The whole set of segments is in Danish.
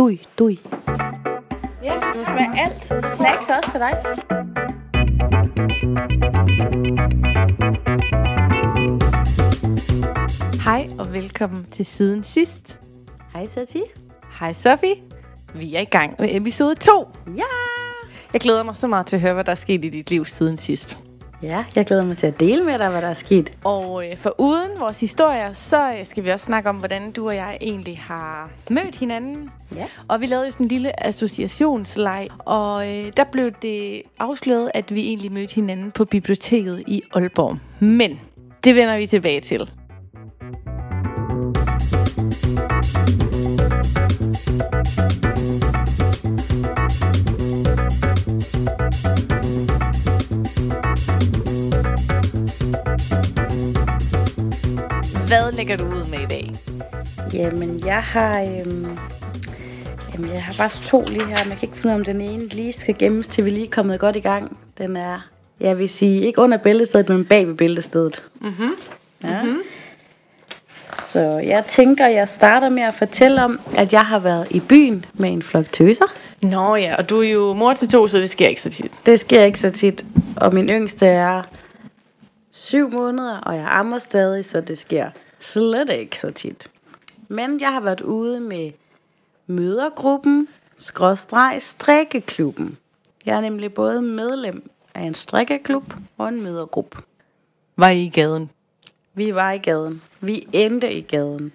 Dui, dui. Ja, du smager alt. Snacks også til dig. Hej og velkommen til Siden Sidst. Hej, Sati. Hej Sofie. Vi er i gang med episode 2. Ja! Jeg glæder mig så meget til at høre, hvad der er sket i dit liv siden sidst. Ja, jeg glæder mig til at dele med dig, hvad der er sket. Og øh, for uden vores historier, så øh, skal vi også snakke om, hvordan du og jeg egentlig har mødt hinanden. Ja. Og vi lavede jo sådan en lille associationsleg, og øh, der blev det afsløret, at vi egentlig mødte hinanden på biblioteket i Aalborg. Men det vender vi tilbage til. Hvad lægger du ud med i dag? Jamen, jeg har... Øhm, jamen, jeg har faktisk to lige her, men jeg kan ikke finde ud af, om den ene lige skal gemmes, til vi lige er kommet godt i gang. Den er, jeg vil sige, ikke under bæltestedet, men bag ved bæltestedet. Mm-hmm. Ja. Mm-hmm. Så jeg tænker, jeg starter med at fortælle om, at jeg har været i byen med en flok tøser. Nå ja, og du er jo mor til to, så det sker ikke så tit. Det sker ikke så tit. Og min yngste er syv måneder, og jeg ammer stadig, så det sker slet ikke så tit. Men jeg har været ude med mødergruppen, skråstreg strikkeklubben. Jeg er nemlig både medlem af en strikkeklub og en mødergruppe. Var I i gaden? Vi var i gaden. Vi endte i gaden.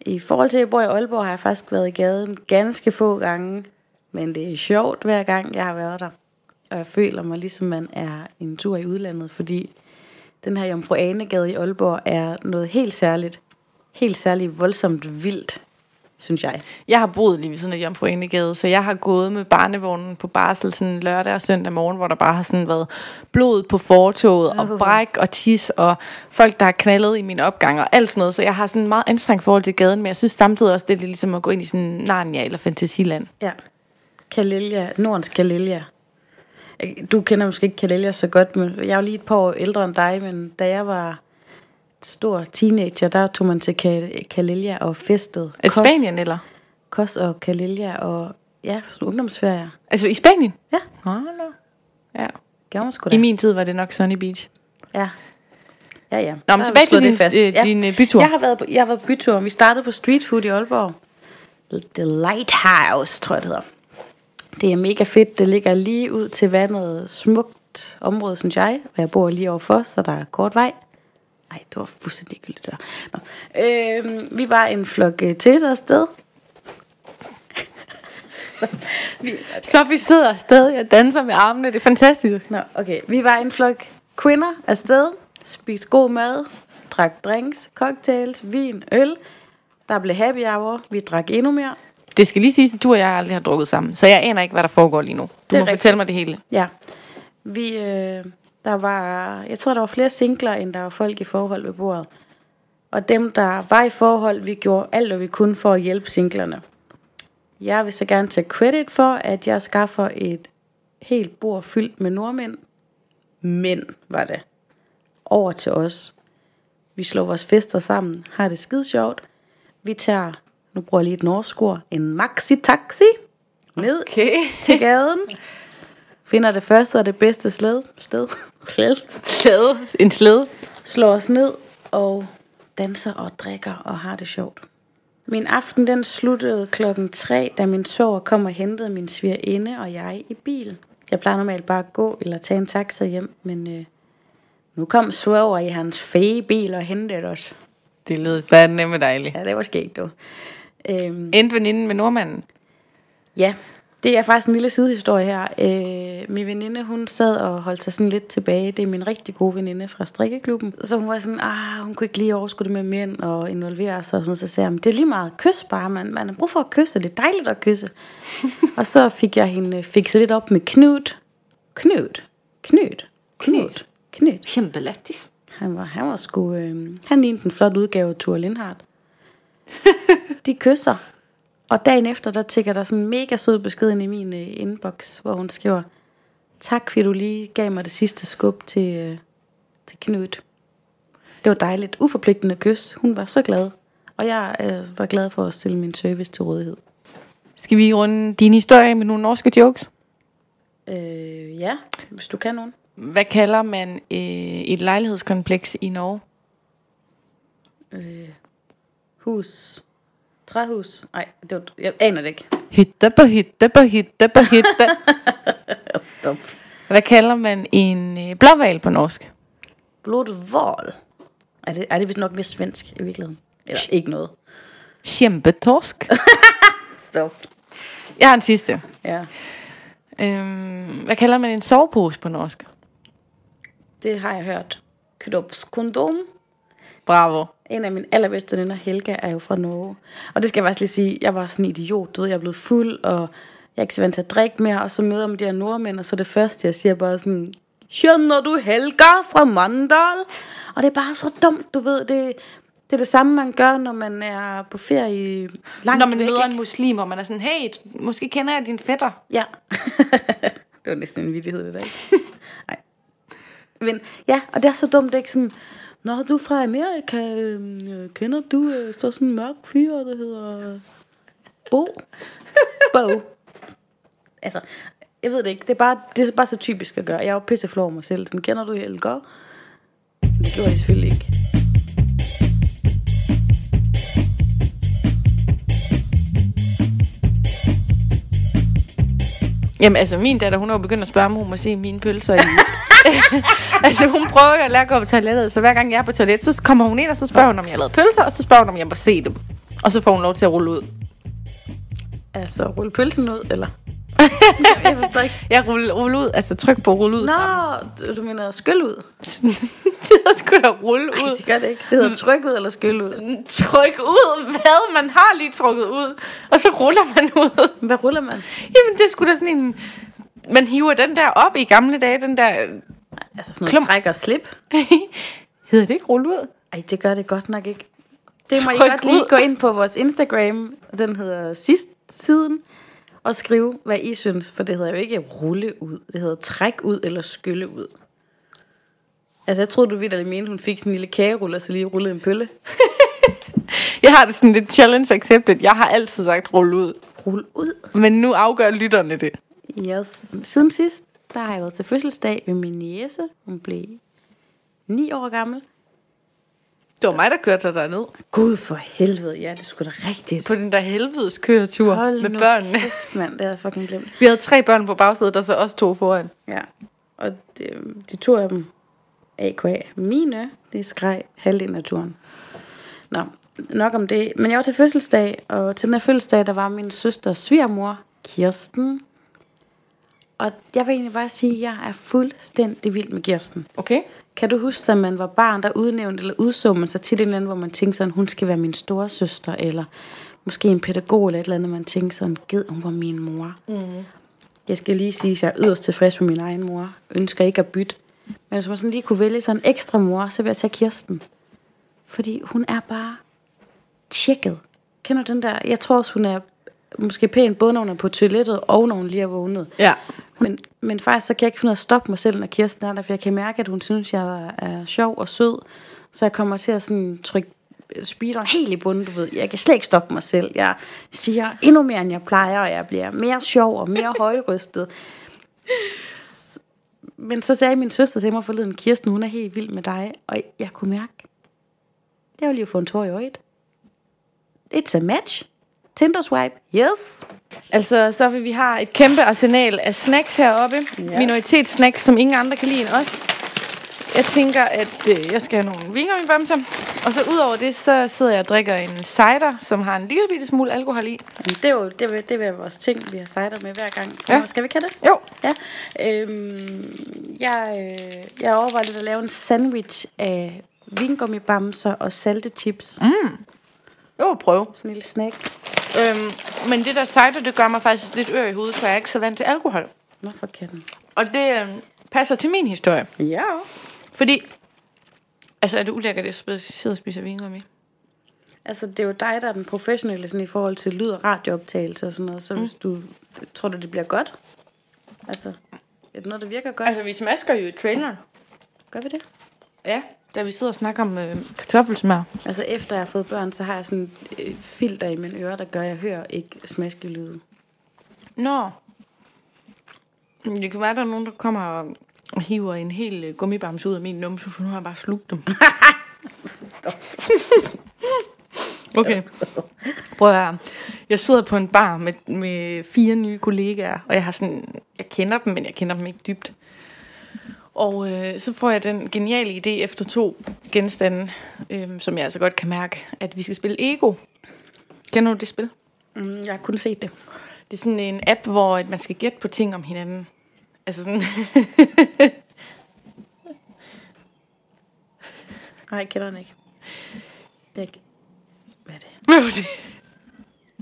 I forhold til, at jeg bor i Aalborg, har jeg faktisk været i gaden ganske få gange. Men det er sjovt hver gang, jeg har været der. Og jeg føler mig ligesom man er en tur i udlandet, fordi den her Jomfru Anegade i Aalborg er noget helt særligt. Helt særligt voldsomt vildt, synes jeg. Jeg har boet lige ved sådan et Jomfru Anegade, så jeg har gået med barnevognen på barsel sådan lørdag og søndag morgen, hvor der bare har sådan været blod på fortoget, og bræk og tis, og folk, der har knaldet i min opgang, og alt sådan noget. Så jeg har sådan en meget anstrengt forhold til gaden, men jeg synes samtidig også, det er lidt ligesom at gå ind i sådan Narnia eller Fantasiland. Ja. Kalelia, Nordens Kalelia. Du kender måske ikke Kalelia så godt, men jeg er jo lige et par år ældre end dig, men da jeg var stor teenager, der tog man til Ka- Kalelia og festede. Er det Spanien, eller? Kos og Kalelia og ja, ungdomsferier. Altså i Spanien? Ja, Nå, nå. Ja. gjorde man sgu da. I min tid var det nok Sunny Beach. Ja. Ja, ja. Nå, men tilbage til det din, øh, Ja. din øh, bytur. Jeg har været på, jeg har været på bytur. Vi startede på street food i Aalborg. The Lighthouse, tror jeg det hedder. Det er mega fedt. Det ligger lige ud til vandet. Smukt område, synes jeg. Og jeg bor lige overfor, så der er kort vej. Nej, det var fuldstændig ligegyldigt der. Nå. Øhm, vi var en flok øh, tæser afsted. vi, Så vi sidder stadig og danser med armene. Det er fantastisk. Nå, okay. Vi var en flok kvinder afsted, spiste god mad, drak drinks, cocktails, vin, øl. Der blev happy hour, vi drak endnu mere. Det skal lige siges, at du og jeg aldrig har drukket sammen. Så jeg aner ikke, hvad der foregår lige nu. Du Det må rigtigt. fortælle mig det hele. Ja. Vi, øh, der var, jeg tror, der var flere singler, end der var folk i forhold ved bordet. Og dem, der var i forhold, vi gjorde alt, hvad vi kunne for at hjælpe singlerne. Jeg vil så gerne tage credit for, at jeg skaffer et helt bord fyldt med nordmænd. Mænd var det. Over til os. Vi slår vores fester sammen, har det skide sjovt. Vi tager, nu bruger jeg lige et norsk ord, en maxi-taxi ned Okay. til gaden. Finder det første og det bedste sled. Sted. Sled. Slæde. En slæde. Slår os ned og danser og drikker og har det sjovt. Min aften den sluttede klokken 3, da min sover kom og hentede min svigerinde og jeg i bil. Jeg plejer normalt bare at gå eller tage en taxa hjem, men øh, nu kom svoger i hans fæge bil og hentede os. Det lyder fandme dejligt. Ja, det var skægt, du. Øhm, Endte veninden med nordmanden. Ja, det er faktisk en lille sidehistorie her. Øh, min veninde, hun sad og holdt sig sådan lidt tilbage. Det er min rigtig gode veninde fra strikkeklubben. Så hun var sådan, ah, hun kunne ikke lige overskue det med mænd og involvere sig. Og sådan, så sagde jeg, "Men det er lige meget kys bare, man. Man har brug for at kysse. Det er dejligt at kysse. og så fik jeg hende fikset lidt op med Knud. Knud. Knud. Knud. Knud. Kæmpelattis. Han var, han var sgu, øh, han lignede en flot udgave af Thor Lindhardt. De kysser. Og dagen efter, der tækker der sådan en mega sød besked ind i min øh, inbox, hvor hun skriver, tak fordi du lige gav mig det sidste skub til, øh, til Knud. Det var dejligt. Uforpligtende kys. Hun var så glad. Og jeg øh, var glad for at stille min service til rådighed. Skal vi runde din historie med nogle norske jokes? Øh, ja, hvis du kan nogen. Hvad kalder man øh, et lejlighedskompleks i Norge? Øh, hus. Træhus. Nej, det var, jeg aner det ikke. Hytte på hytte på hytte på hytte. Stop. Hvad kalder man en øh, blåval på norsk? Blodval. Er det, er det vist nok mere svensk i virkeligheden? Eller ikke noget. Kjempetorsk. Stop. Jeg har en sidste. Ja, Øhm, hvad kalder man en sovepose på norsk? det har jeg hørt. Kropskondom. Bravo. En af mine allerbedste venner, Helga, er jo fra Norge. Og det skal jeg faktisk lige sige, jeg var sådan en idiot, du ved, jeg er blevet fuld, og jeg er ikke så vant til at drikke mere, og så møder jeg med de her nordmænd, og så det første, jeg siger bare sådan, Skjønner du Helga fra Mandal? Og det er bare så dumt, du ved, det, det er det samme, man gør, når man er på ferie langt Når man væk, møder ikke? en muslim, og man er sådan, hey, måske kender jeg din fætter. Ja. det var næsten en vidighed, det der. ikke? Nej. Men ja, og det er så dumt, ikke sådan... Når du er fra Amerika, øh, kender du øh, så sådan en mørk fyr, der hedder Bo? Bo. Altså, jeg ved det ikke. Det er bare, det er bare så typisk at gøre. Jeg er jo pisseflov mig selv. Sådan, kender du Helger? Det gjorde jeg selvfølgelig ikke. Jamen altså, min datter, hun har jo begyndt at spørge, om hun må se mine pølser i. altså, hun prøver jo at lære at gå på toilettet, så hver gang jeg er på toilet, så kommer hun ind, og så spørger hun, om jeg har lavet pølser, og så spørger hun, om jeg må se dem. Og så får hun lov til at rulle ud. Altså, rulle pølsen ud, eller? jeg forstår ikke. Jeg rulle, rulle ud, altså tryk på rulle ud. Nå, du- du mener skyld ud? det hedder sgu da rulle ud. det gør det ikke. Det hedder tryk ud eller skyld ud. Tryk ud, hvad? Man har lige trukket ud, og så ruller man ud. Hvad ruller man? Jamen, det sgu da sådan en... Man hiver den der op i gamle dage, den der... Altså sådan noget Klump. træk og slip? Hedder det ikke rulle ud? Ej, det gør det godt nok ikke. Det må I Tryk godt lige ud. gå ind på vores Instagram. Den hedder sidst siden. Og skrive, hvad I synes. For det hedder jo ikke rulle ud. Det hedder træk ud eller skylle ud. Altså, jeg troede, du vidt mente, hun fik sådan en lille kagerulle, og så lige rullede en pølle. Jeg har det sådan lidt challenge accepted. Jeg har altid sagt rulle ud. Rulle ud? Men nu afgør lytterne det. Yes. Siden sidst, der har jeg været til fødselsdag ved min niece. Hun blev 9 år gammel. Det var mig, der kørte dig derned. Gud for helvede, ja, det skulle da rigtigt. På den der helvedes køretur Hold med børnene. kæft, mand, det havde jeg fucking glemt. Vi havde tre børn på bagsædet, der så også to foran. Ja, og de, de to af dem, AKA mine, det skreg halvdelen af turen. Nå, nok om det. Men jeg var til fødselsdag, og til den her fødselsdag, der var min søsters svigermor, Kirsten. Og jeg vil egentlig bare sige, at jeg er fuldstændig vild med Kirsten. Okay. Kan du huske, da man var barn, der udnævnte eller udså man sig til en eller anden, hvor man tænkte sådan, hun skal være min store søster, eller måske en pædagog eller et eller andet, man tænkte sådan, gid hun var min mor. Mm. Jeg skal lige sige, at jeg er yderst tilfreds med min egen mor. Ønsker ikke at bytte. Men hvis man sådan lige kunne vælge sådan en ekstra mor, så vil jeg tage Kirsten. Fordi hun er bare tjekket. Kender du den der? Jeg tror også, hun er måske pæn, både når hun er på toilettet, og når hun lige er vågnet. Ja. Men, men faktisk så kan jeg ikke finde ud af at stoppe mig selv, når Kirsten er der, for jeg kan mærke, at hun synes, jeg er sjov og sød. Så jeg kommer til at sådan trykke speederen helt i bunden, du ved. Jeg kan slet ikke stoppe mig selv. Jeg siger endnu mere, end jeg plejer, og jeg bliver mere sjov og mere højrystet. Men så sagde min søster til mig forleden, Kirsten, hun er helt vild med dig, og jeg kunne mærke, det var lige få en tår i øjet. It's a match. Tinder swipe, yes. Altså, så vil vi have et kæmpe arsenal af snacks heroppe. Ja. Minoritetssnacks, som ingen andre kan lide end os. Jeg tænker, at øh, jeg skal have nogle vingummibamser. Og så udover det, så sidder jeg og drikker en cider, som har en lille bitte smule alkohol i. Jamen, det er jo det, vil, det være vores ting, vi har cider med hver gang. Ja. Ja. Skal vi have det? Jo. Ja. Øhm, jeg, øh, jeg overvejer lidt at lave en sandwich af vingummibamser og salte chips. Mm. Jo, prøv. Sådan en lille snack. Øhm, men det der cider, det gør mig faktisk lidt ør i hovedet, for jeg er ikke så vant til alkohol. Nå for katten. Og det øh, passer til min historie. Ja. Fordi, altså er det ulækkert, at jeg sidder og spiser vingummi? Altså, det er jo dig, der er den professionelle sådan, i forhold til lyd- og radiooptagelse og sådan noget. Så mm. hvis du tror du, det bliver godt? Altså, er det noget, der virker godt? Altså, vi smasker jo i traileren. Gør vi det? Ja, da vi sidder og snakker om øh, kartoffelsmør. Altså, efter jeg har fået børn, så har jeg sådan et øh, filter i mine ører, der gør, at jeg hører ikke smaskelyde. Nå. Det kan være, der er nogen, der kommer og og hiver en hel øh, gummibamse ud af min numse, for nu har jeg bare slugt dem. okay. Prøv at høre. Jeg sidder på en bar med, med fire nye kollegaer, og jeg har sådan, jeg kender dem, men jeg kender dem ikke dybt. Og øh, så får jeg den geniale idé efter to genstande, øh, som jeg altså godt kan mærke, at vi skal spille Ego. Kender du det spil? Mm, jeg har kun set det. Det er sådan en app, hvor at man skal gætte på ting om hinanden. Altså sådan... Nej, jeg kender den ikke. Det er ikke... Hvad er det? Hvad var det?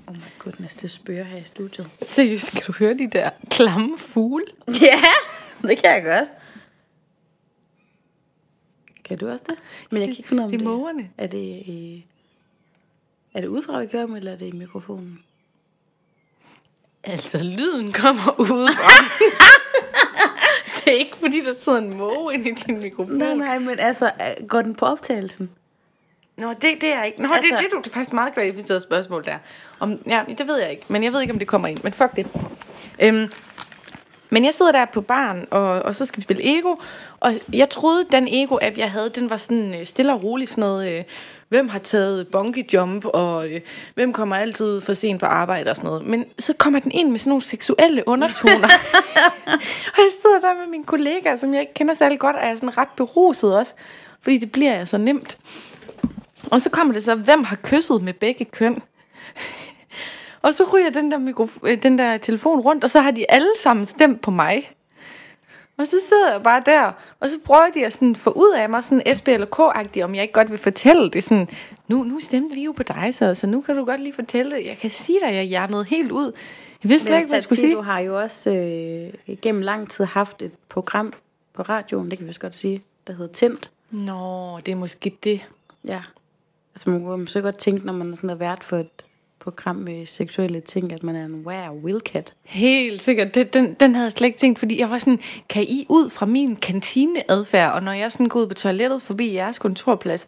Oh my goodness, det spørger her i studiet. Seriøst, skal du høre de der klamme fugle? Ja, det kan jeg godt. Kan du også det? Men jeg kan ikke finde ud af, Det er mågerne. Er det, øh, er det udefra, vi kører med, eller er det i mikrofonen? Altså, lyden kommer udefra. det er ikke, fordi der sidder en måge inde i din mikrofon. Nej, nej, men altså, øh, går den på optagelsen? Nå, det, det er ikke. Nå, Altså- det, det, er du- det er faktisk meget kvalificeret spørgsmål der. Om, ja, det ved jeg ikke. Men jeg ved ikke, om det kommer ind. Men fuck det. Øhm, men jeg sidder der på baren, og, og så skal vi spille Ego. Og jeg troede, den Ego-app, jeg havde, den var sådan øh, stille og rolig sådan noget... Øh, hvem har taget bungee jump, og øh, hvem kommer altid for sent på arbejde og sådan noget. Men så kommer den ind med sådan nogle seksuelle undertoner. og jeg sidder der med mine kollegaer, som jeg ikke kender særlig godt, og jeg er sådan ret beruset også. Fordi det bliver jeg så nemt. Og så kommer det så, hvem har kysset med begge køn? Og så ryger den der, mikrof- øh, den der telefon rundt, og så har de alle sammen stemt på mig. Og så sidder jeg bare der, og så prøver de at sådan få ud af mig, sådan SB eller K-agtigt, om jeg ikke godt vil fortælle det. Sådan, nu, nu stemte vi jo på dig, så, så nu kan du godt lige fortælle det. Jeg kan sige dig, at jeg hjernede helt ud. Jeg vidste slet ikke, hvad jeg skulle sige. du har jo også øh, gennem lang tid haft et program på radioen, det kan vi vist godt sige, der hedder Tændt. Nå, det er måske det. Ja. Altså man kunne så godt tænke, når man er sådan er vært for et program med seksuelle ting, at man er en wow, wildcat. Helt sikkert. Den, den, den havde jeg slet ikke tænkt, fordi jeg var sådan, kan I ud fra min kantineadfærd, og når jeg sådan går ud på toilettet forbi jeres kontorplads,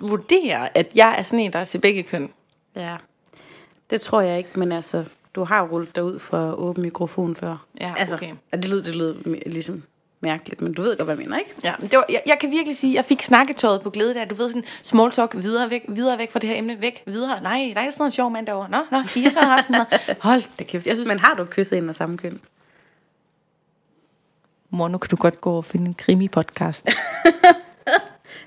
vurdere, at jeg er sådan en, der er til begge køn? Ja. Det tror jeg ikke, men altså, du har rullet dig ud fra åben mikrofon før. Ja, altså, okay. ja, det lyder, det lyder mi- ligesom mærkeligt, men du ved godt, hvad jeg mener, ikke? Ja, men det var, jeg, jeg kan virkelig sige, at jeg fik snakketøjet på glæde der. Du ved sådan, small talk, videre væk, videre væk fra det her emne, væk, videre. Nej, der er sådan en sjov mand derovre. Nå, nå, jeg så have aftenen? Hold da kæft. Jeg synes, Men har du kysset en af samme køn? mor, nu kan du godt gå og finde en krimi-podcast.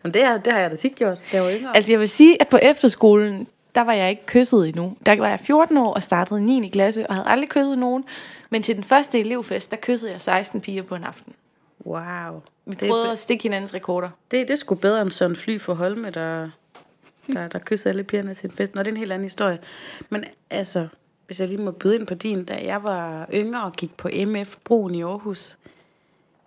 Jamen, det, har, det har jeg da tit gjort, jeg var yngre. Altså jeg vil sige, at på efterskolen, der var jeg ikke kysset endnu. Der var jeg 14 år og startede i 9. klasse, og havde aldrig kysset nogen. Men til den første elevfest, der kyssede jeg 16 piger på en aften. Wow. Vi Det, prøvede at stikke hinandens rekorder. det, det sgu bedre end Søren Fly for Holme, der, der, der kysser alle pigerne til en fest. Nå, det er en helt anden historie. Men altså, hvis jeg lige må byde ind på din, da jeg var yngre og gik på MF Broen i Aarhus,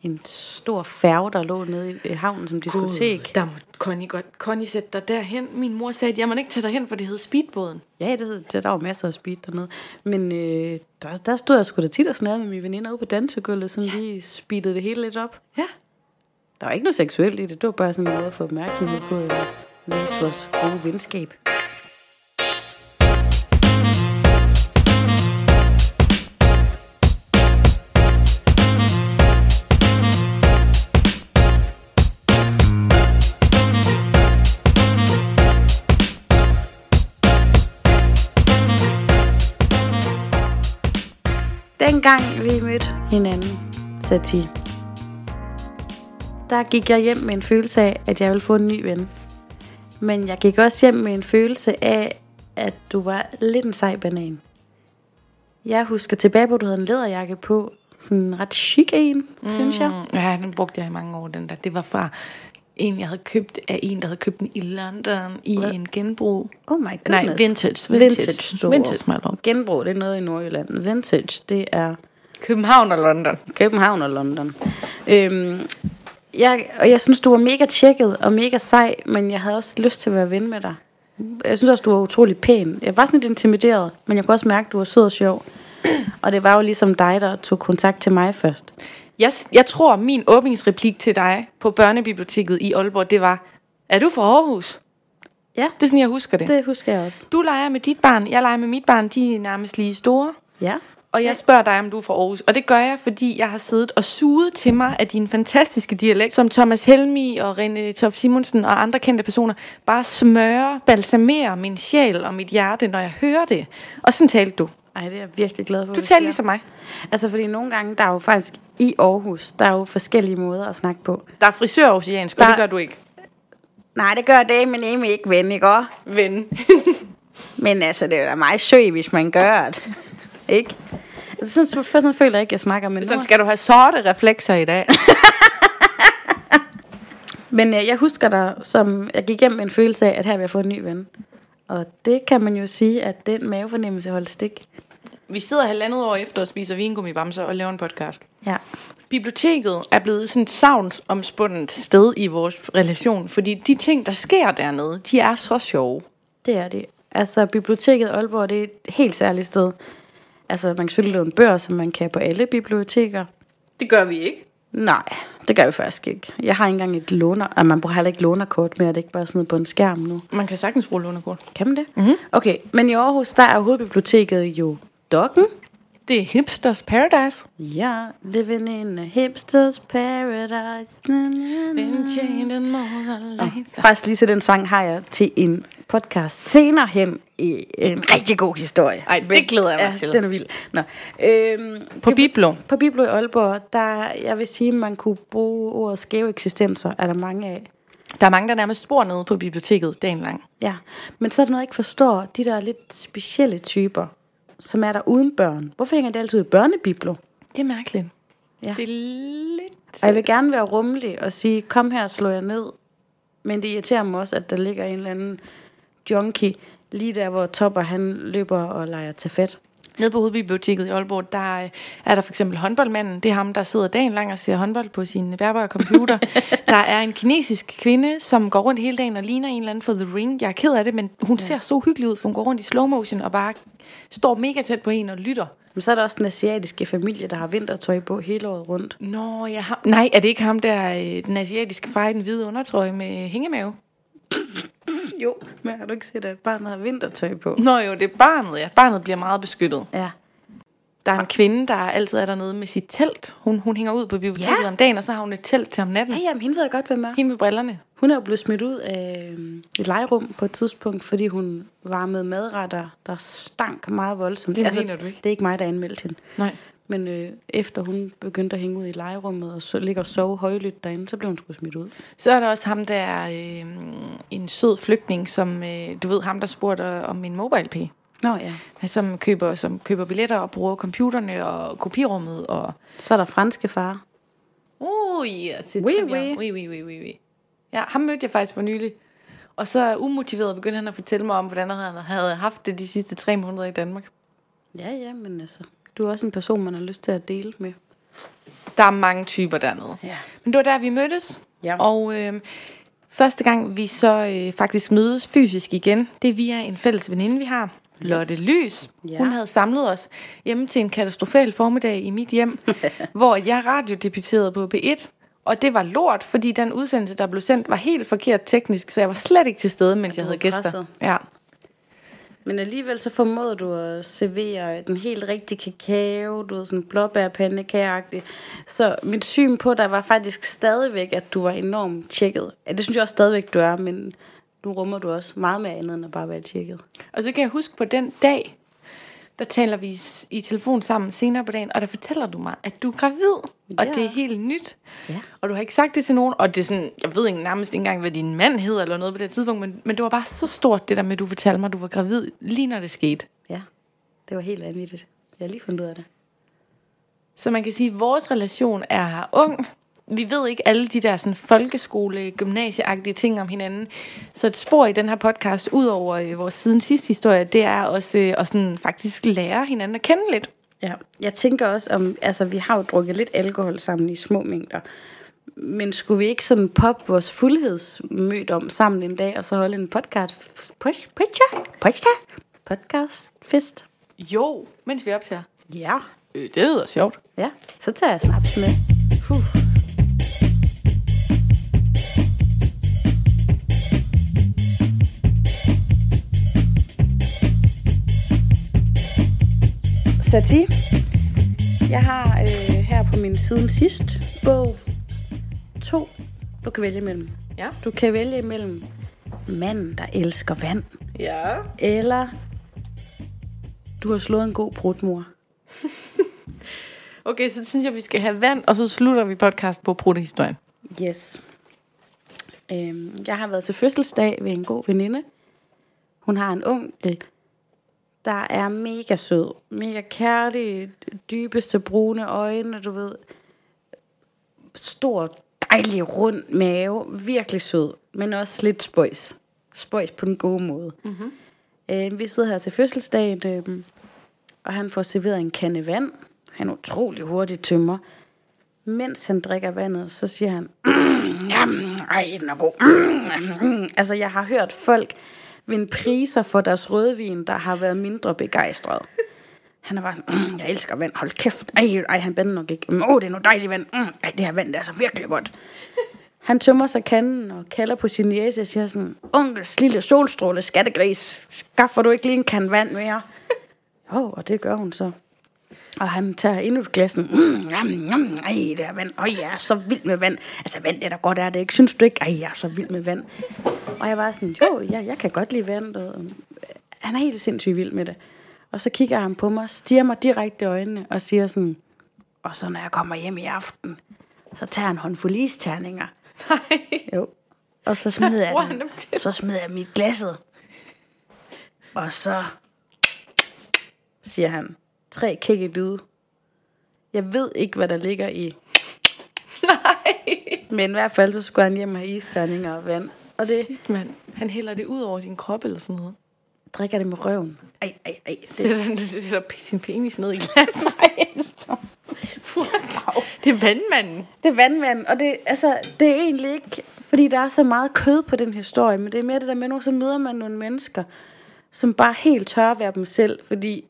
en stor færge, der lå nede i havnen som diskotek. Der må Connie godt. Connie sætte dig derhen. Min mor sagde, at jeg må ikke tage dig hen, for det hed speedbåden. Ja, det, hed- der var masser af speed dernede. Men øh, der, der stod jeg sgu da tit og snakkede med mine veninder ude på dansegulvet, sådan ja. lige speedede det hele lidt op. Ja. Der var ikke noget seksuelt i det, det var bare sådan en måde at få opmærksomhed på, eller vise vores gode venskab. Dengang vi mødte hinanden, Sati, der gik jeg hjem med en følelse af, at jeg ville få en ny ven. Men jeg gik også hjem med en følelse af, at du var lidt en sej banan. Jeg husker tilbage på, at du havde en læderjakke på. Sådan en ret chic en, mm. synes jeg. Mm, ja, den brugte jeg i mange år, den der. Det var fra en, jeg havde købt af en, der havde købt den i London i Hvad? en genbrug. Oh my goodness. Nej, vintage. Vintage, Vintage store. vintage my lord. Genbrug, det er noget i Nordjylland. Vintage, det er København og London. København og London. Øhm, jeg, og jeg synes, du var mega tjekket og mega sej, men jeg havde også lyst til at være ven med dig. Jeg synes også, du var utrolig pæn. Jeg var sådan lidt intimideret, men jeg kunne også mærke, at du var sød og sjov. Og det var jo ligesom dig, der tog kontakt til mig først. Jeg, jeg tror, min åbningsreplik til dig på børnebiblioteket i Aalborg, det var, er du fra Aarhus? Ja, Det er sådan, jeg husker det. det. husker jeg også. Du leger med dit barn, jeg leger med mit barn, de er nærmest lige store. Ja. og jeg spørger dig, om du er fra Aarhus. Og det gør jeg, fordi jeg har siddet og suget til mig af din fantastiske dialekt, som Thomas Helmi og René Tof Simonsen og andre kendte personer bare smører, balsamerer min sjæl og mit hjerte, når jeg hører det. Og sådan talte du. Ej, det er jeg virkelig glad for. Du talte ligesom mig. Altså, fordi nogle gange, der er jo faktisk i Aarhus, der er jo forskellige måder at snakke på. Der er frisør oceansk, og Der- det gør du ikke. Nej, det gør det, men Amy ikke ven, ikke også? Ven. Men altså, det er da meget søg, hvis man gør det. ikke? Altså, sådan, så, sådan føler jeg ikke, jeg snakker med Sådan skal du have sorte reflekser i dag. Men øh, jeg husker dig, som jeg gik igennem en følelse af, at her vil jeg få en ny ven. Og det kan man jo sige, at den mavefornemmelse holdt stik. Vi sidder halvandet år efter og spiser vingummibamser og laver en podcast. Ja. Biblioteket er blevet sådan et savnsomspundet sted i vores relation, fordi de ting, der sker dernede, de er så sjove. Det er det. Altså, biblioteket i Aalborg, det er et helt særligt sted. Altså, man kan selvfølgelig låne bøger, som man kan på alle biblioteker. Det gør vi ikke. Nej, det gør vi faktisk ikke. Jeg har ikke engang et låner... Og man bruger heller ikke lånerkort mere. Det er ikke bare sådan noget på en skærm nu. Man kan sagtens bruge lånerkort. Kan man det? Mm-hmm. Okay, men i Aarhus, der er hovedbiblioteket jo Dokken. Det er Hipsters Paradise. Ja, living in a hipster's paradise. Na, na, na. Faktisk lige så den sang har jeg til en podcast senere hen i en rigtig god historie. Ej, det glæder jeg mig ja, til. den er vild. Nå. Øhm, På Biblo. På Biblo i Aalborg, der, jeg vil sige, man kunne bruge ordet skæve eksistenser, er der mange af. Der er mange, der nærmest bor nede på biblioteket dagen lang. Ja, men så er der noget, jeg ikke forstår. De der lidt specielle typer, som er der uden børn. Hvorfor hænger det altid i børnebiblo? Det er mærkeligt. Ja. Det er lidt... Og jeg vil gerne være rummelig og sige, kom her, slå jer ned. Men det irriterer mig også, at der ligger en eller anden junkie lige der, hvor Topper han løber og leger til fedt. Nede på hovedbiblioteket i Aalborg, der øh, er der for eksempel håndboldmanden. Det er ham, der sidder dagen lang og ser håndbold på sin bærbare computer. der er en kinesisk kvinde, som går rundt hele dagen og ligner en eller anden for The Ring. Jeg er ked af det, men hun ja. ser så hyggelig ud, for hun går rundt i slow motion og bare står mega tæt på en og lytter. Men så er der også den asiatiske familie, der har vintertøj på hele året rundt. Nå, ja, ham. nej, er det ikke ham der, øh, den asiatiske far i den hvide undertrøje med hængemave? Jo, men har du ikke set, at barnet har vintertøj på? Nå jo, det er barnet, ja. Barnet bliver meget beskyttet. Ja. Der er en kvinde, der altid er dernede med sit telt. Hun, hun hænger ud på biblioteket Ja. om dagen, og så har hun et telt til om natten. Ja, jamen, hende ved jeg godt, hvem er. Hende med brillerne. Hun er jo blevet smidt ud af øhm, et legerum på et tidspunkt, fordi hun varmede madretter, der stank meget voldsomt. Det mener du ikke? Det er ikke mig, der anmeldte hende. Nej. Men øh, efter hun begyndte at hænge ud i legerummet og så, ligge og sove højlydt derinde, så blev hun sgu smidt ud. Så er der også ham der, øh, en sød flygtning, som, øh, du ved, ham der spurgte om min MobileP. Nå ja. Som køber, som køber billetter og bruger computerne og kopirummet og... Så er der franske far. Uh, yes, c'est Oui, oui. Oui, oui, oui, oui, oui. Ja, ham mødte jeg faktisk for nylig. Og så umotiveret begyndte han at fortælle mig om, hvordan han havde haft det de sidste tre måneder i Danmark. Ja, ja, men altså, du er også en person, man har lyst til at dele med. Der er mange typer dernede. Ja. Men det var der, vi mødtes. Ja. Og øh, første gang, vi så øh, faktisk mødes fysisk igen, det er via en fælles veninde, vi har. Lotte Lys. Ja. Hun havde samlet os hjemme til en katastrofal formiddag i mit hjem, hvor jeg radiodebuterede på P1. Og det var lort, fordi den udsendelse, der blev sendt, var helt forkert teknisk, så jeg var slet ikke til stede, mens jeg du havde var gæster. presset. Ja. Men alligevel så formåede du at servere den helt rigtige kakao, du ved, sådan blåbærpandekageagtig. Så mit syn på dig var faktisk stadigvæk, at du var enormt tjekket. Ja, det synes jeg også stadigvæk, du er, men nu rummer du også meget mere andet end at bare være tjekket. Og så kan jeg huske på den dag, der taler vi i telefon sammen senere på dagen, og der fortæller du mig, at du er gravid, og Ja. det er helt nyt. Ja. Og du har ikke sagt det til nogen, og det er sådan, jeg ved ikke nærmest ikke engang, hvad din mand hedder eller noget på det tidspunkt, men, men det var bare så stort, det der med, at du fortalte mig, at du var gravid, lige når det skete. Ja, det var helt vanvittigt. Jeg har lige fundet ud af det. Så man kan sige, at vores relation er ung. Vi ved ikke alle de der sådan, folkeskole, gymnasieagtige ting om hinanden. Så et spor i den her podcast, ud over øh, vores siden sidste historie, det er også øh, at sådan, faktisk lære hinanden at kende lidt. Ja, jeg tænker også om, altså vi har jo drukket lidt alkohol sammen i små mængder. Men skulle vi ikke sådan poppe vores fuldhedsmødt om sammen en dag, og så holde en podcast, push, podcast, podcast, podcast fest? Jo, mens vi optager. Ja. Øh, det lyder sjovt. Ja, så tager jeg snaps med. Puh. Sati, Jeg har øh, her på min siden sidst bog to, du kan vælge imellem. Ja. Du kan vælge imellem manden, der elsker vand, Ja. eller du har slået en god brudmor. Okay, så synes jeg, vi skal have vand, og så slutter vi podcast på Bruderhistorien. Yes. Øhm, jeg har været til fødselsdag ved en god veninde. Hun har en onkel, der er mega sød. Mega kærlig, dybeste brune øjne, du ved. Stor, dejlig, rund mave. Virkelig sød, men også lidt spøjs. Spøjs på den gode måde. Mm-hmm. Øh, vi sidder her til fødselsdagen, øh, og han får serveret en kande vand. Han er utrolig hurtigt tømmer. Mens han drikker vandet, så siger han, jamen, ej, den er god. Mm, mm. Altså, jeg har hørt folk vinde priser for deres rødvin, der har været mindre begejstret. Han er bare sådan, mm, jeg elsker vand, hold kæft. Ej, ej han bander nok ikke. Mm, åh, oh, det er noget dejligt vand. Mm, ej, det her vand, det er så virkelig godt. Han tømmer sig kanden og kalder på sin jæse og siger sådan, onkels lille solstråle skattegris, skaffer du ikke lige en kan vand mere? Jo, oh, og det gør hun så. Og han tager endnu et glas. Mm, jam, jam, ej, det er vand. Øj, jeg er så vild med vand. Altså, vand, det er da godt, er det ikke? Synes du ikke? Ej, jeg er så vild med vand. Og jeg var sådan, jo, jeg, jeg kan godt lide vand. Og, øh, han er helt sindssygt vild med det. Og så kigger han på mig, stiger mig direkte i øjnene og siger sådan, og så når jeg kommer hjem i aften, så tager han håndfuld isterninger. Nej. Jo. Og så smider jeg, den, så smider jeg mit glasset. Og så siger han, tre kække lyde. Jeg ved ikke, hvad der ligger i. Nej. Men i hvert fald, så skulle han hjem og have isterninger og vand. Og det Shit, mand. Han hælder det ud over sin krop eller sådan noget. drikker det med røven. Ej, ej, ej. Det, Sætter han sætter sin penis ned i glas. What? Det er vandmanden. det er vandvand, og det, altså, det er egentlig ikke, fordi der er så meget kød på den historie, men det er mere det der med, at så møder man nogle mennesker, som bare helt tør at være dem selv, fordi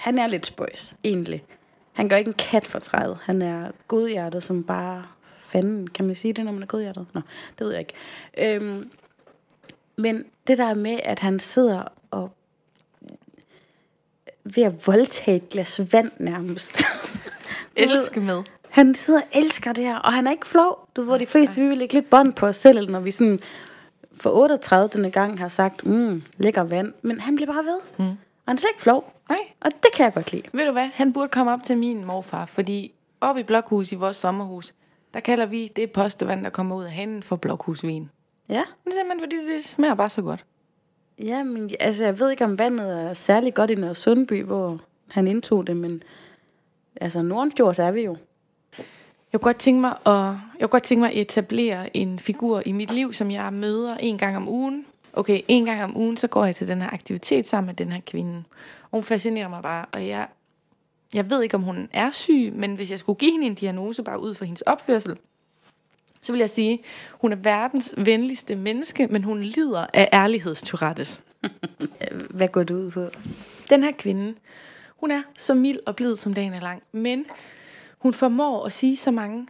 han er lidt spøjs, egentlig. Han gør ikke en kat for træet. Han er godhjertet, som bare fanden. Kan man sige det, når man er godhjertet? Nå, det ved jeg ikke. Øhm, men det der med, at han sidder og ved at voldtage et glas vand nærmest. Du ved, Elske med. han sidder og elsker det her, og han er ikke flov. Du ved, de fleste, vi vil lægge lidt bånd på os selv, når vi sådan for 38. gang har sagt, mm, lækker vand. Men han bliver bare ved. Mm. Han er slet ikke flov. Nej. Og det kan jeg godt lide. Ved du hvad? Han burde komme op til min morfar, fordi oppe i blokhus i vores sommerhus, der kalder vi det postevand, der kommer ud af hanen for blokhusvin. Ja. Det er simpelthen, fordi det smager bare så godt. Ja, men altså, jeg ved ikke, om vandet er særlig godt i Nørre Sundby, hvor han indtog det, men altså, Nordenfjords er vi jo. Jeg kunne godt tænke mig at, jeg kunne godt tænke mig at etablere en figur i mit liv, som jeg møder en gang om ugen. Okay, en gang om ugen, så går jeg til den her aktivitet sammen med den her kvinde. Og hun fascinerer mig bare, og jeg, jeg ved ikke, om hun er syg, men hvis jeg skulle give hende en diagnose, bare ud fra hendes opførsel, så vil jeg sige, hun er verdens venligste menneske, men hun lider af ærlighedstyrettes. Hvad går du ud på? Den her kvinde, hun er så mild og blid, som dagen er lang, men hun formår at sige så mange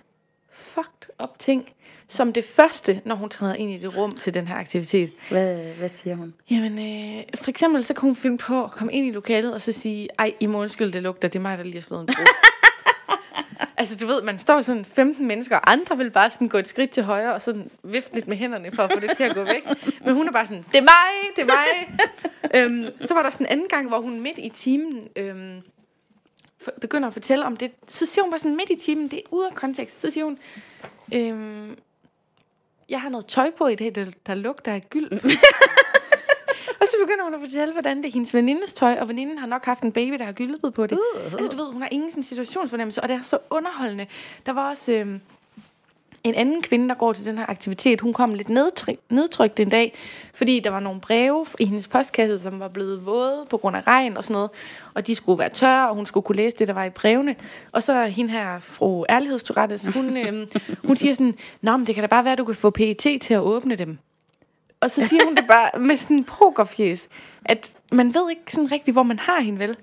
fucked up ting, som det første, når hun træder ind i det rum til den her aktivitet. Hvad, hvad siger hun? Jamen, øh, for eksempel så kan hun finde på at komme ind i lokalet og så sige, ej, I må undskylde, det lugter, det er mig, der lige har slået en brud. altså, du ved, man står sådan 15 mennesker, og andre vil bare sådan gå et skridt til højre, og sådan vifte lidt med hænderne for at få det til at gå væk. Men hun er bare sådan, det er mig, det er mig. øhm, så var der sådan en anden gang, hvor hun midt i timen øhm, begynder at fortælle om det. Så siger hun bare sådan midt i timen, det er ude af kontekst, så siger hun, øhm, jeg har noget tøj på i dag, der, der lugter af gyld. Og så begynder hun at fortælle, hvordan det er hendes venindes tøj, og veninden har nok haft en baby, der har gyldet på det. Uh, uh. Altså, du ved, hun har ingen sådan situationsfornemmelse, og det er så underholdende. Der var også øhm, en anden kvinde, der går til den her aktivitet. Hun kom lidt nedtryk, nedtrykt en dag, fordi der var nogle breve i hendes postkasse, som var blevet våde på grund af regn og sådan noget. Og de skulle være tørre, og hun skulle kunne læse det, der var i brevene. Og så hende her, fru Ærlighedstorettes, hun, øhm, hun siger sådan, Nå, men det kan da bare være, at du kan få PET til at åbne dem. Og så siger hun det bare med sådan en pokerfjes, at man ved ikke sådan rigtigt, hvor man har hende vel.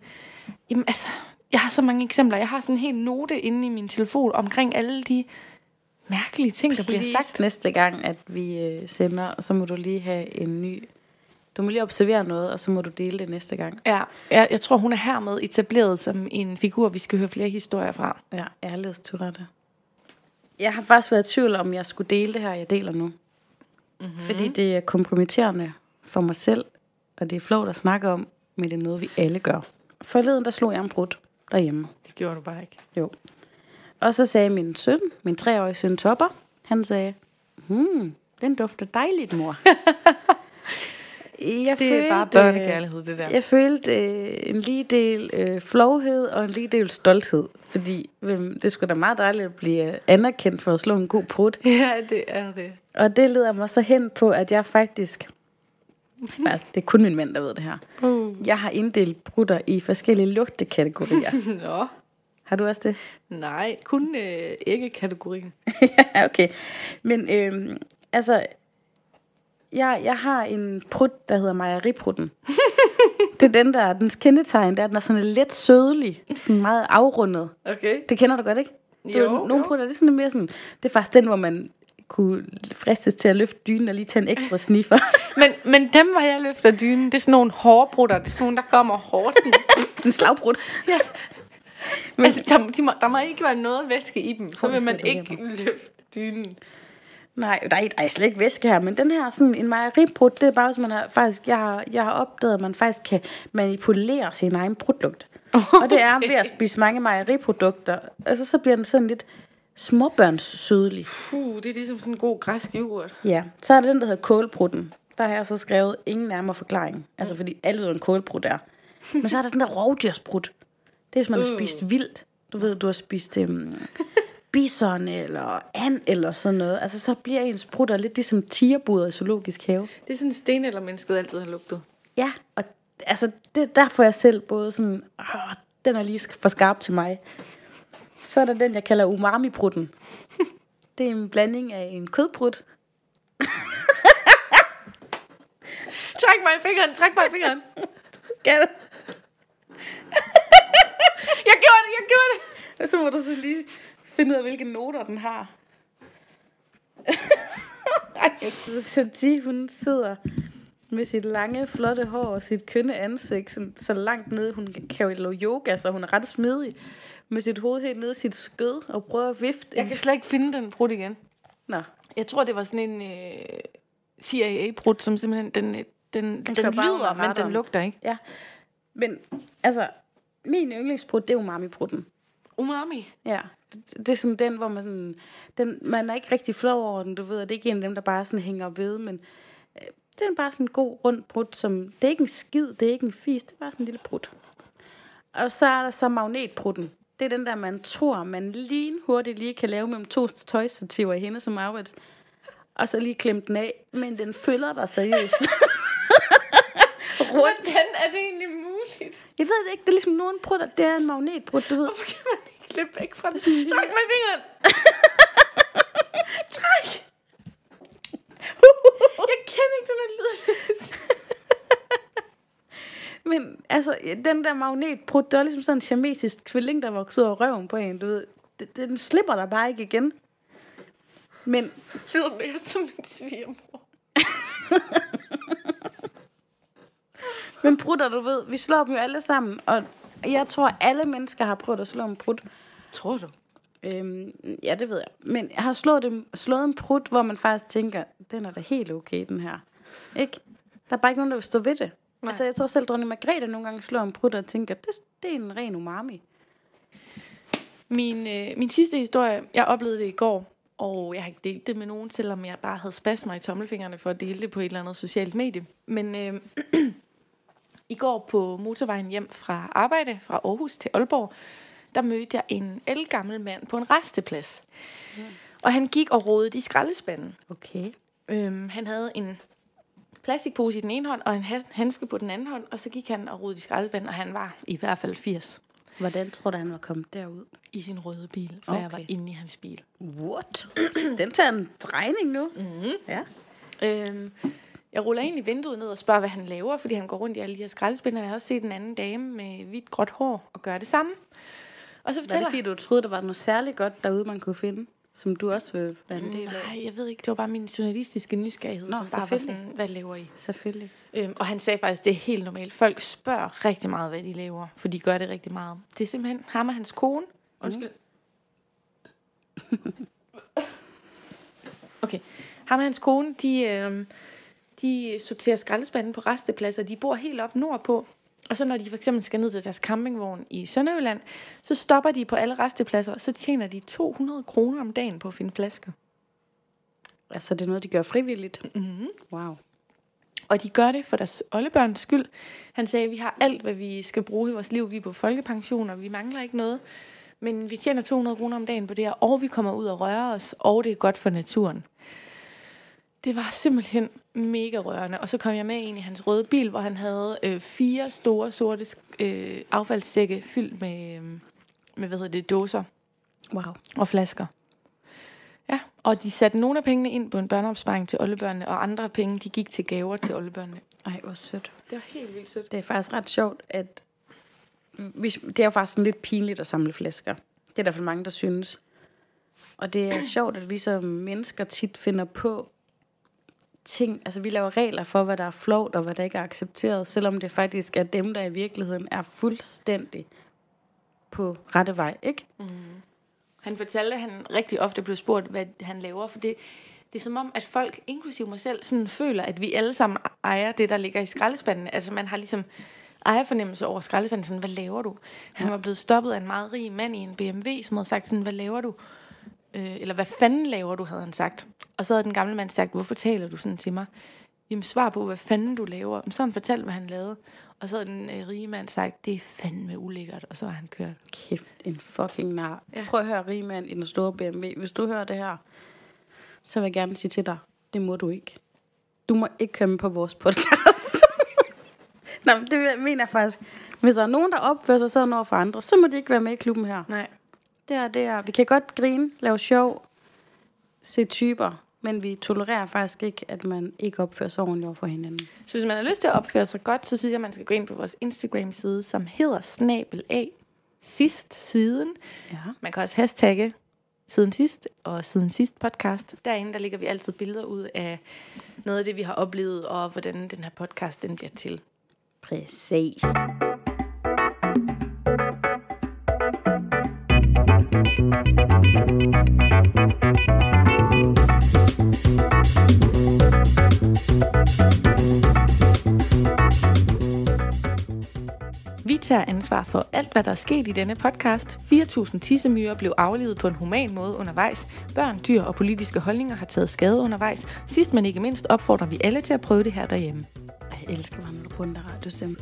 Jamen altså, jeg har så mange eksempler. Jeg har sådan en hel note inde i min telefon omkring alle de mærkelige ting, der bliver Please, sagt. næste gang, at vi øh, sender, så må du lige have en ny Du må lige observere noget, og så må du dele det næste gang. Ja, jeg, jeg tror, hun er hermed etableret som en figur, vi skal høre flere historier fra. Ja, ærlighedstyrette. Jeg har faktisk været i tvivl om, jeg skulle dele det her, jeg deler nu. Mm-hmm. Fordi det er kompromitterende for mig selv, og det er flot at snakke om, men det er noget, vi alle gør. Forleden, der slog jeg en brud derhjemme. Det gjorde du bare ikke. Jo. Og så sagde min søn, min treårige søn Topper, han sagde, hmm, den dufter dejligt, mor. jeg Det er bare børnekærlighed, det der. Jeg følte øh, en lige del øh, flovhed og en lige del stolthed. Fordi hvem, det skulle da meget dejligt at blive øh, anerkendt for at slå en god brud. Ja, det er det. Og det leder mig så hen på, at jeg faktisk... faktisk det er kun min mand, der ved det her. Uh. Jeg har inddelt brutter i forskellige lugtekategorier. Nå, har du også det? nej, kun øh, ikke kategorien. ja, okay. Men øhm, altså, jeg, jeg har en prut, der hedder mejeriprutten. det er den der, dens kendetegn, det er, den er sådan let sødelig, sådan meget afrundet. Okay. Det kender du godt, ikke? Du Jo, ved, nogle prutter, det er sådan mere sådan, det er faktisk den, hvor man kunne fristes til at løfte dynen og lige tage en ekstra sniffer. Men, men dem, hvor jeg løfter dynen, det er sådan nogle hårdbrutter. Det er sådan nogle, der kommer hårdt. en slagbrud. ja. Men- altså, der, de må, der må ikke være noget væske i dem. Så vil man det ikke løfte dynen. Nej, der er, der er slet ikke væske her, men den her sådan en mejeribrud, det er bare, hvis man har, faktisk, jeg har, jeg har opdaget, at man faktisk kan manipulere sin egen brudlugt. Og det er ved at spise mange mejeriprodukter. Altså, så bliver den sådan lidt småbørnssødlig. Puh, det er ligesom sådan en god græsk yoghurt. Ja, så er der den, der hedder kålbrudden. Der har jeg så skrevet ingen nærmere forklaring. Altså, fordi alle ved, en kålbrud er. Men så er der den der rovdyrsbrud. Det er, hvis man har spist vildt. Du ved, du har spist um, bison eller and eller sådan noget. Altså, så bliver ens brutter lidt ligesom tigerbuder i zoologisk have. Det er sådan en sten, eller mennesket altid har lugtet. Ja, og altså, det, der får jeg selv både sådan, åh, den er lige for skarp til mig. Så er der den, jeg kalder umami-brutten. Det er en blanding af en kødbrud. Træk mig i fingeren, træk mig i fingeren. Skal du? Jeg gjorde det, jeg gjorde det. Og så må du så lige finde ud af, hvilke noter den har. Så Santi, hun sidder med sit lange, flotte hår og sit kønne ansigt sådan, så langt nede. Hun kan jo lave yoga, så hun er ret smidig. Med sit hoved helt nede i sit skød og prøver at vifte. Jeg kan slet ikke finde den brud igen. Nå, Jeg tror, det var sådan en øh, CIA-brud, som simpelthen, den, øh, den, den, den lyder, men den lugter ikke. ja. Men altså, min yndlingsbrud, det er umami-brudden. Umami. Ja, det, det er sådan den, hvor man sådan, den, man er ikke rigtig flov over den, du ved, det er ikke en af dem, der bare sådan hænger ved, men øh, det er bare sådan en god rund brud, som, det er ikke en skid, det er ikke en fis, det er bare sådan en lille brud. Og så er der så magnetbrudden. Det er den der, man tror, man lige hurtigt lige kan lave mellem to tøjstativer i hende som Aarhus. Og så lige klemme den af, men den følger dig seriøst. Rundt. Hvordan er det egentlig muligt? Jeg ved det ikke, det er ligesom nogen prutter, det er en magnetbrud, du ved. Hvorfor kan man ikke klippe væk fra det? lille- Træk mig i fingeren. Træk. Jeg kender ikke den her lyd. Men altså, den der magnetbrud, det var ligesom sådan en siamesisk tvilling, der voksede af røven på en, du ved. Det- Den slipper der bare ikke igen. Men lyder mere som en svigermor. Men prutter, du ved, vi slår dem jo alle sammen, og jeg tror, alle mennesker har prøvet at slå en prut. Tror du? Øhm, ja, det ved jeg. Men jeg har slået, dem, slået en prut, hvor man faktisk tænker, den er da helt okay, den her. Ikke? Der er bare ikke nogen, der vil stå ved det. Nej. Altså, jeg tror selv, dronning Margrethe nogle gange slår en prut og tænker, det, det er en ren umami. Min, øh, min sidste historie, jeg oplevede det i går, og jeg har ikke delt det med nogen, selvom jeg bare havde spasmer i tommelfingrene for at dele det på et eller andet socialt medie. Men øh, i går på motorvejen hjem fra arbejde, fra Aarhus til Aalborg, der mødte jeg en elgammel mand på en resteplads. Og han gik og rodede i skraldespanden. Okay. Øhm, han havde en plastikpose i den ene hånd, og en handske på den anden hånd, og så gik han og rodede i skraldespanden, og han var i hvert fald 80 Hvordan tror du, han var kommet derud? i sin røde bil, for okay. jeg var inde i hans bil. What? Den tager en drejning nu. Mm-hmm. Ja. Øhm, jeg ruller egentlig vinduet ned og spørger, hvad han laver, fordi han går rundt i alle de her skraldespænder. Jeg har også set en anden dame med hvidt gråt hår og gøre det samme. Og så Var det fortæller fordi, du troede, der var noget særligt godt derude, man kunne finde? som du også vil være en del af? Nej, jeg ved ikke. Det var bare min journalistiske nysgerrighed, Nå, som bare var sådan, hvad laver I? Selvfølgelig. Øhm, og han sagde faktisk, det er helt normalt. Folk spørger rigtig meget, hvad de laver, for de gør det rigtig meget. Det er simpelthen ham og hans kone. Undskyld. Okay. Ham og hans kone, de, øh, de sorterer skraldespanden på restepladser. De bor helt op nordpå. Og så når de for eksempel skal ned til deres campingvogn i Sønderjylland, så stopper de på alle restepladser, og så tjener de 200 kroner om dagen på at finde flasker. Altså, det er noget, de gør frivilligt. Mm-hmm. Wow. Og de gør det for deres oldebørns skyld. Han sagde, at vi har alt, hvad vi skal bruge i vores liv. Vi er på folkepension, og vi mangler ikke noget. Men vi tjener 200 kroner om dagen på det her, og vi kommer ud og rører os, og det er godt for naturen. Det var simpelthen mega rørende. Og så kom jeg med ind i hans røde bil, hvor han havde øh, fire store sorte øh, affaldssække fyldt med, øh, med, hvad hedder det, dåser Wow. og flasker. Ja, og de satte nogle af pengene ind på en børneopsparing til oldebørnene, og andre penge, de gik til gaver til oldebørnene. Ej, hvor sødt. Det var helt vildt sødt. Det er faktisk ret sjovt, at hvis, det er jo faktisk sådan lidt pinligt at samle flasker. Det er der fald mange, der synes. Og det er sjovt, at vi som mennesker tit finder på ting, altså vi laver regler for, hvad der er flovt og hvad der ikke er accepteret, selvom det faktisk er dem, der i virkeligheden er fuldstændig på rette vej, ikke? Han fortalte, at han rigtig ofte blev spurgt, hvad han laver, for det, det er som om, at folk, inklusive mig selv, sådan føler, at vi alle sammen ejer det, der ligger i skraldespanden. Altså man har ligesom ejerfornemmelse over skraldespanden, sådan, hvad laver du? Han var blevet stoppet af en meget rig mand i en BMW, som havde sagt sådan, hvad laver du? Øh, eller hvad fanden laver du, havde han sagt. Og så havde den gamle mand sagt, hvorfor taler du sådan til mig? Jamen svar på, hvad fanden du laver. Men så han fortalt, hvad han lavede. Og så havde den øh, rige mand sagt, det er fandme ulækkert. Og så var han kørt. Kæft, en fucking nar. Ja. Prøv at høre, rigmand i den store BMW. Hvis du hører det her, så vil jeg gerne sige til dig, det må du ikke. Du må ikke komme på vores podcast. Nej, men det mener jeg faktisk. Hvis der er nogen, der opfører sig sådan over for andre, så må de ikke være med i klubben her. Nej. Det er, det er. Vi kan godt grine, lave sjov, se typer, men vi tolererer faktisk ikke, at man ikke opfører sig ordentligt over for hinanden. Så hvis man har lyst til at opføre sig godt, så synes jeg, man skal gå ind på vores Instagram-side, som hedder snabel A sidst siden. Ja. Man kan også hashtagge siden sidst og siden sidst podcast. Derinde der ligger vi altid billeder ud af noget af det, vi har oplevet, og hvordan den her podcast den bliver til. Præcis. Ansvar for alt, hvad der er sket i denne podcast. 4.000 tissemyrer blev aflevet på en human måde undervejs. Børn, dyr og politiske holdninger har taget skade undervejs. Sidst men ikke mindst opfordrer vi alle til at prøve det her derhjemme. Jeg elsker, når du bruger den der radiostemme.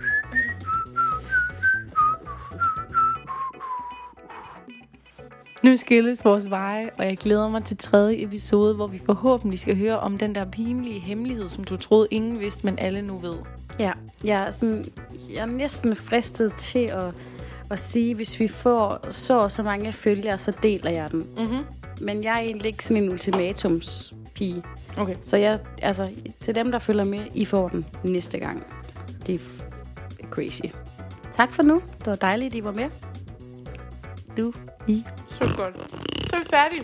Nu skilles vores veje, og jeg glæder mig til tredje episode, hvor vi forhåbentlig skal høre om den der pinlige hemmelighed, som du troede ingen vidste, men alle nu ved. Ja, jeg er, sådan, jeg er næsten fristet til at, at sige, hvis vi får så og så mange følgere, så deler jeg den. Mm-hmm. Men jeg er egentlig ikke sådan en ultimatumspige. Okay. Så jeg, altså, til dem, der følger med, I får den næste gang. Det er crazy. Tak for nu. Det var dejligt, at I var med. Du, I. Så godt. Så er vi færdige.